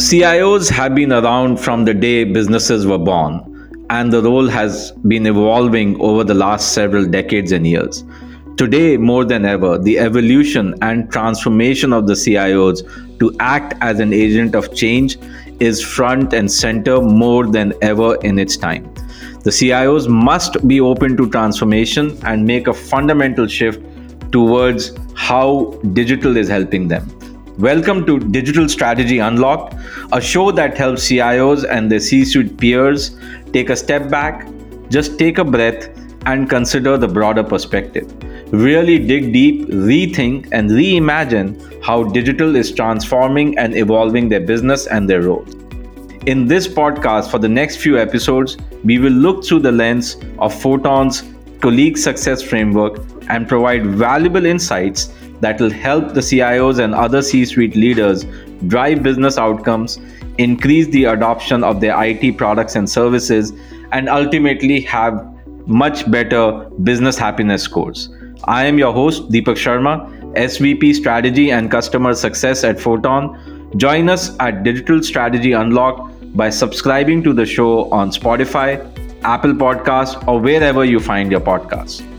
CIOs have been around from the day businesses were born, and the role has been evolving over the last several decades and years. Today, more than ever, the evolution and transformation of the CIOs to act as an agent of change is front and center more than ever in its time. The CIOs must be open to transformation and make a fundamental shift towards how digital is helping them. Welcome to Digital Strategy Unlocked, a show that helps CIOs and their C suite peers take a step back, just take a breath, and consider the broader perspective. Really dig deep, rethink, and reimagine how digital is transforming and evolving their business and their roles. In this podcast, for the next few episodes, we will look through the lens of Photon's colleague success framework and provide valuable insights that will help the CIOs and other C suite leaders drive business outcomes, increase the adoption of their IT products and services, and ultimately have much better business happiness scores. I am your host, Deepak Sharma, SVP Strategy and Customer Success at Photon. Join us at Digital Strategy Unlocked by subscribing to the show on Spotify, Apple Podcasts, or wherever you find your podcasts.